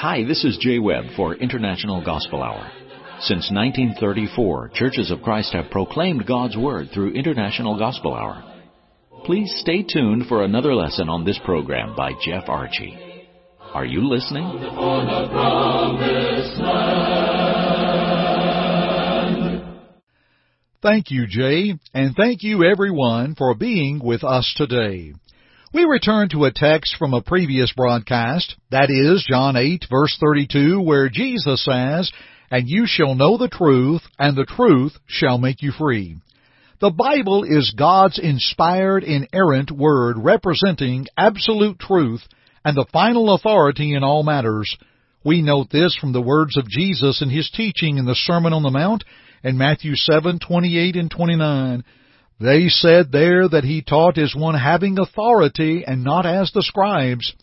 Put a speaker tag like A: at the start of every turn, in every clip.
A: Hi, this is Jay Webb for International Gospel Hour. Since 1934, Churches of Christ have proclaimed God's Word through International Gospel Hour. Please stay tuned for another lesson on this program by Jeff Archie. Are you listening?
B: Thank you, Jay, and thank you everyone for being with us today. We return to a text from a previous broadcast, that is John 8 verse 32, where Jesus says, And you shall know the truth, and the truth shall make you free. The Bible is God's inspired, inerrant word representing absolute truth and the final authority in all matters. We note this from the words of Jesus in his teaching in the Sermon on the Mount in Matthew 7:28 and 29. They said there that he taught as one having authority and not as the scribes.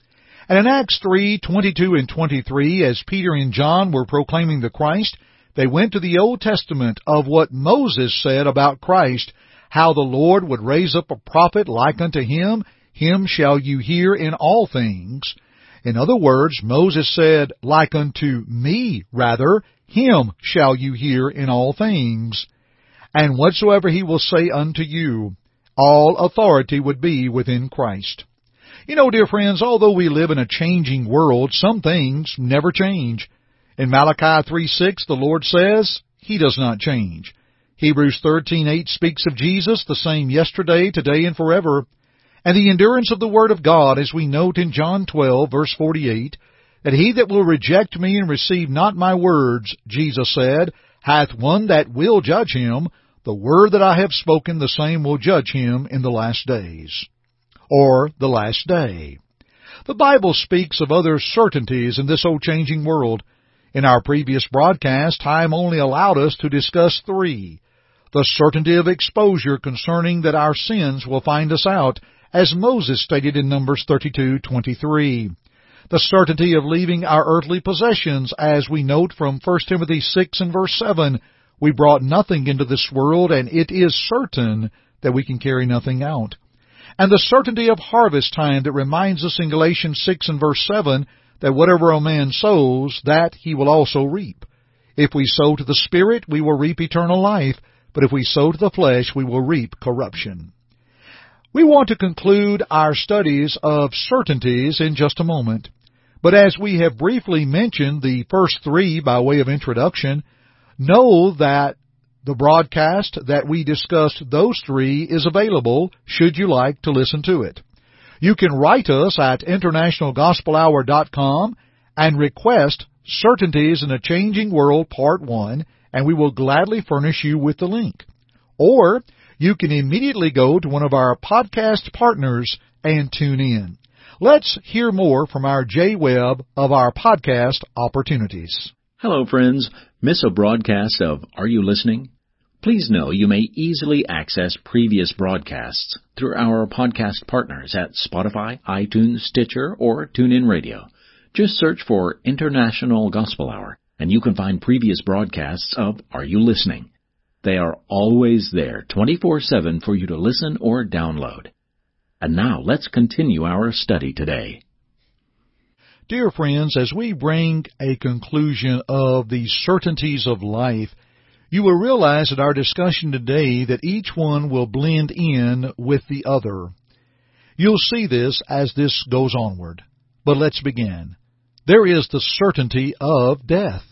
B: And in Acts 3:22 and 23 as Peter and John were proclaiming the Christ, they went to the Old Testament of what Moses said about Christ, how the Lord would raise up a prophet like unto him, him shall you hear in all things. In other words, Moses said, like unto me, rather, him shall you hear in all things. And whatsoever he will say unto you, all authority would be within Christ. You know, dear friends, although we live in a changing world, some things never change. In Malachi 3:6, the Lord says, He does not change. Hebrews 13:8 speaks of Jesus, the same yesterday, today, and forever. And the endurance of the Word of God, as we note in John 12, verse 48, that he that will reject me and receive not my words, Jesus said, hath one that will judge him. The word that I have spoken, the same will judge him in the last days. Or the last day. The Bible speaks of other certainties in this old changing world. In our previous broadcast, time only allowed us to discuss three. The certainty of exposure concerning that our sins will find us out, as Moses stated in Numbers 32:23 the certainty of leaving our earthly possessions, as we note from 1 Timothy 6 and verse 7. We brought nothing into this world, and it is certain that we can carry nothing out. And the certainty of harvest time that reminds us in Galatians 6 and verse 7 that whatever a man sows, that he will also reap. If we sow to the Spirit, we will reap eternal life, but if we sow to the flesh, we will reap corruption. We want to conclude our studies of certainties in just a moment. But as we have briefly mentioned the first three by way of introduction, know that the broadcast that we discussed those three is available should you like to listen to it. You can write us at internationalgospelhour.com and request Certainties in a Changing World Part 1 and we will gladly furnish you with the link. Or you can immediately go to one of our podcast partners and tune in. Let's hear more from our Jay Webb of our podcast opportunities.
A: Hello, friends. Miss a broadcast of Are You Listening? Please know you may easily access previous broadcasts through our podcast partners at Spotify, iTunes, Stitcher, or TuneIn Radio. Just search for International Gospel Hour and you can find previous broadcasts of Are You Listening? They are always there 24-7 for you to listen or download. And now let's continue our study today.
B: Dear friends, as we bring a conclusion of the certainties of life, you will realize in our discussion today that each one will blend in with the other. You'll see this as this goes onward. But let's begin. There is the certainty of death.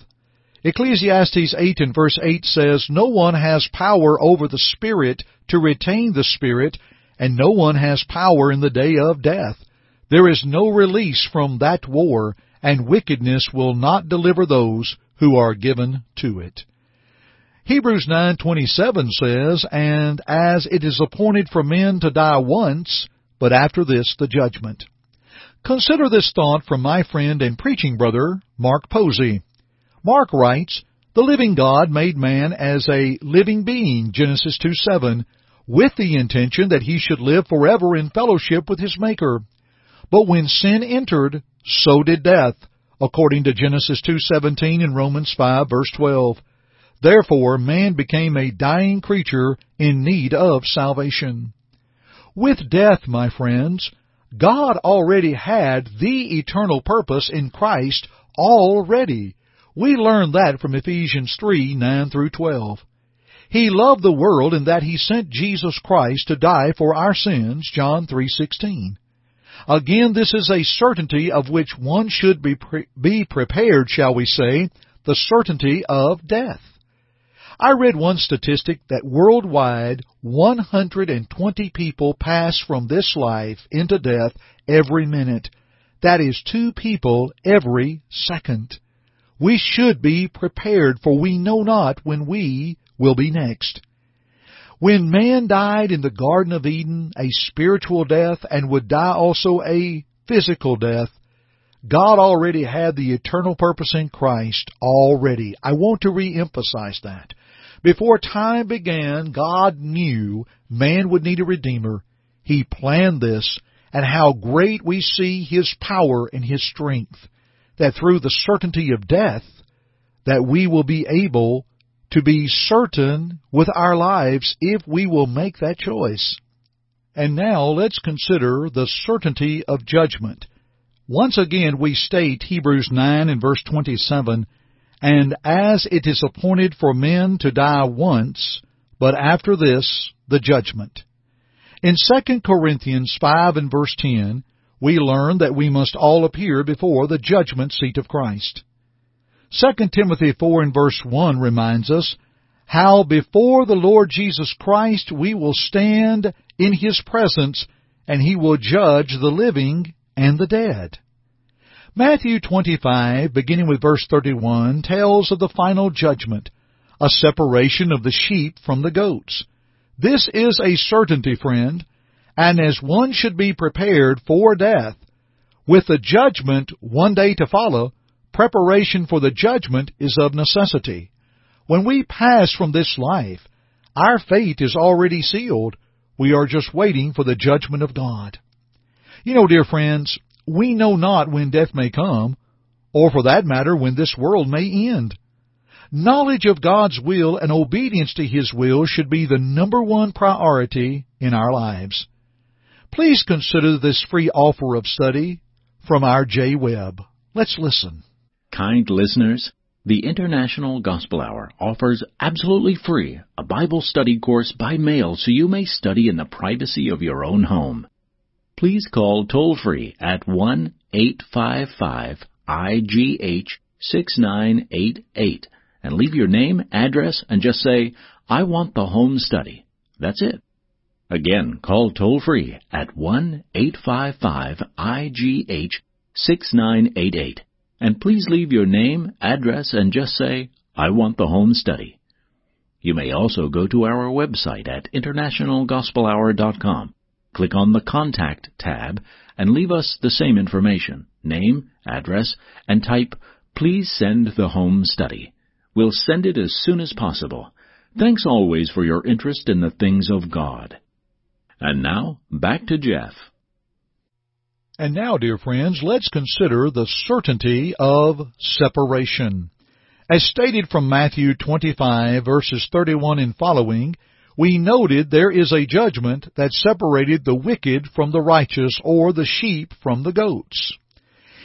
B: Ecclesiastes 8 and verse 8 says, No one has power over the Spirit to retain the Spirit, and no one has power in the day of death. There is no release from that war, and wickedness will not deliver those who are given to it. Hebrews 9:27 says, "And as it is appointed for men to die once, but after this the judgment." Consider this thought from my friend and preaching brother, Mark Posey. Mark writes, "The living God made man as a living being, Genesis 2:7, with the intention that he should live forever in fellowship with his Maker. But when sin entered, so did death, according to Genesis 2:17 and Romans 5 verse 12. Therefore man became a dying creature in need of salvation. With death, my friends, God already had the eternal purpose in Christ already. We learn that from Ephesians 3, 9 through 12. He loved the world in that he sent Jesus Christ to die for our sins, John 3:16. Again, this is a certainty of which one should be, pre- be prepared, shall we say, the certainty of death. I read one statistic that worldwide 120 people pass from this life into death every minute. That is two people every second. We should be prepared, for we know not when we will be next. When man died in the Garden of Eden a spiritual death and would die also a physical death, God already had the eternal purpose in Christ already. I want to re-emphasize that. Before time began, God knew man would need a Redeemer. He planned this, and how great we see His power and His strength, that through the certainty of death, that we will be able to be certain with our lives if we will make that choice. And now let's consider the certainty of judgment. Once again we state Hebrews 9 and verse 27, And as it is appointed for men to die once, but after this the judgment. In 2 Corinthians 5 and verse 10, we learn that we must all appear before the judgment seat of Christ. 2 Timothy 4 and verse 1 reminds us how before the Lord Jesus Christ we will stand in His presence and He will judge the living and the dead. Matthew 25, beginning with verse 31, tells of the final judgment, a separation of the sheep from the goats. This is a certainty, friend, and as one should be prepared for death, with the judgment one day to follow, preparation for the judgment is of necessity. When we pass from this life, our fate is already sealed. We are just waiting for the judgment of God. You know, dear friends, we know not when death may come, or for that matter, when this world may end. Knowledge of God's will and obedience to His will should be the number one priority in our lives. Please consider this free offer of study from our Jay Webb. Let's listen.
A: Kind listeners, the International Gospel Hour offers absolutely free a Bible study course by mail so you may study in the privacy of your own home. Please call toll free at 1 855 IGH 6988 and leave your name, address, and just say, I want the home study. That's it. Again, call toll free at 1 855 IGH 6988 and please leave your name, address, and just say, I want the home study. You may also go to our website at internationalgospelhour.com, click on the Contact tab, and leave us the same information, name, address, and type, Please send the home study. We'll send it as soon as possible. Thanks always for your interest in the things of God. And now, back to Jeff.
B: And now, dear friends, let's consider the certainty of separation. As stated from Matthew 25 verses 31 and following, we noted there is a judgment that separated the wicked from the righteous or the sheep from the goats.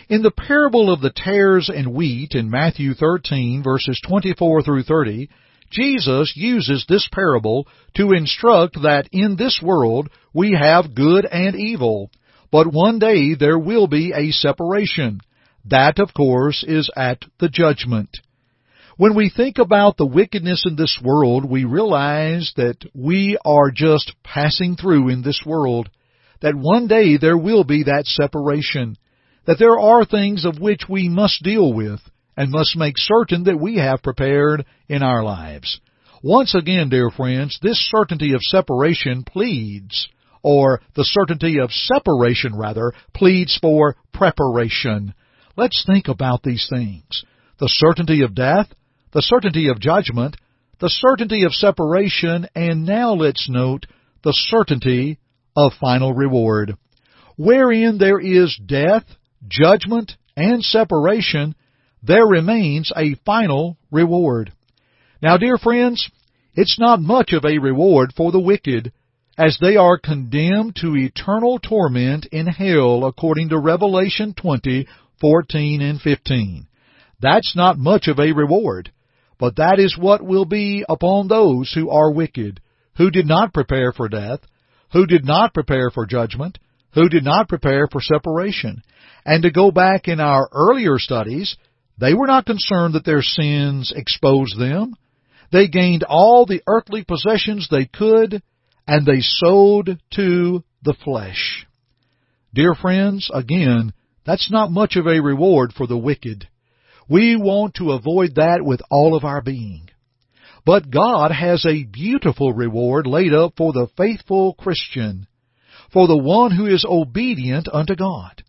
B: In the parable of the tares and wheat in Matthew 13 verses 24 through 30, Jesus uses this parable to instruct that in this world we have good and evil, but one day there will be a separation. That, of course, is at the judgment. When we think about the wickedness in this world, we realize that we are just passing through in this world. That one day there will be that separation. That there are things of which we must deal with and must make certain that we have prepared in our lives. Once again, dear friends, this certainty of separation pleads or the certainty of separation rather, pleads for preparation. Let's think about these things. The certainty of death, the certainty of judgment, the certainty of separation, and now let's note the certainty of final reward. Wherein there is death, judgment, and separation, there remains a final reward. Now, dear friends, it's not much of a reward for the wicked as they are condemned to eternal torment in hell according to Revelation 20, 14 and 15. That's not much of a reward, but that is what will be upon those who are wicked, who did not prepare for death, who did not prepare for judgment, who did not prepare for separation. And to go back in our earlier studies, they were not concerned that their sins exposed them. They gained all the earthly possessions they could, and they sowed to the flesh. Dear friends, again, that's not much of a reward for the wicked. We want to avoid that with all of our being. But God has a beautiful reward laid up for the faithful Christian, for the one who is obedient unto God.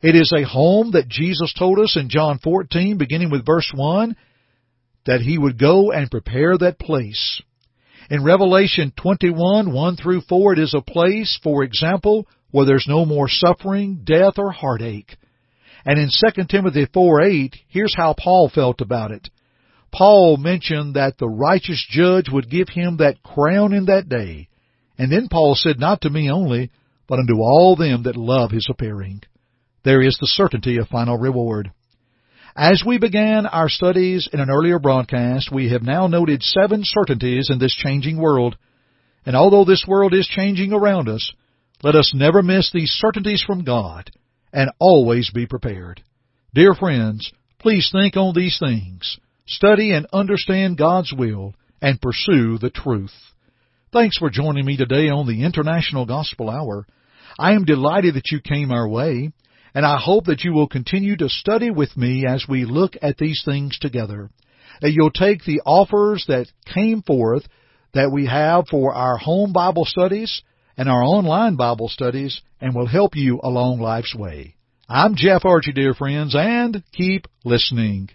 B: It is a home that Jesus told us in John 14, beginning with verse 1, that He would go and prepare that place. In Revelation 21, 1 through 4, it is a place, for example, where there's no more suffering, death, or heartache. And in 2 Timothy 4, 8, here's how Paul felt about it. Paul mentioned that the righteous judge would give him that crown in that day. And then Paul said, Not to me only, but unto all them that love his appearing. There is the certainty of final reward. As we began our studies in an earlier broadcast, we have now noted seven certainties in this changing world. And although this world is changing around us, let us never miss these certainties from God and always be prepared. Dear friends, please think on these things study and understand God's will, and pursue the truth. Thanks for joining me today on the International Gospel Hour. I am delighted that you came our way, and I hope that you will continue to study with me as we look at these things together. That you'll take the offers that came forth that we have for our home Bible studies and our online Bible studies and will help you along life's way. I'm Jeff Archie, dear friends, and keep listening.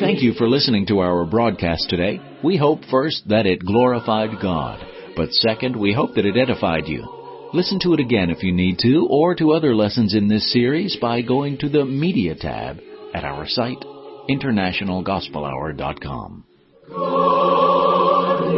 A: Thank you for listening to our broadcast today. We hope first that it glorified God, but second, we hope that it edified you. Listen to it again if you need to, or to other lessons in this series by going to the Media tab at our site, internationalgospelhour.com. God,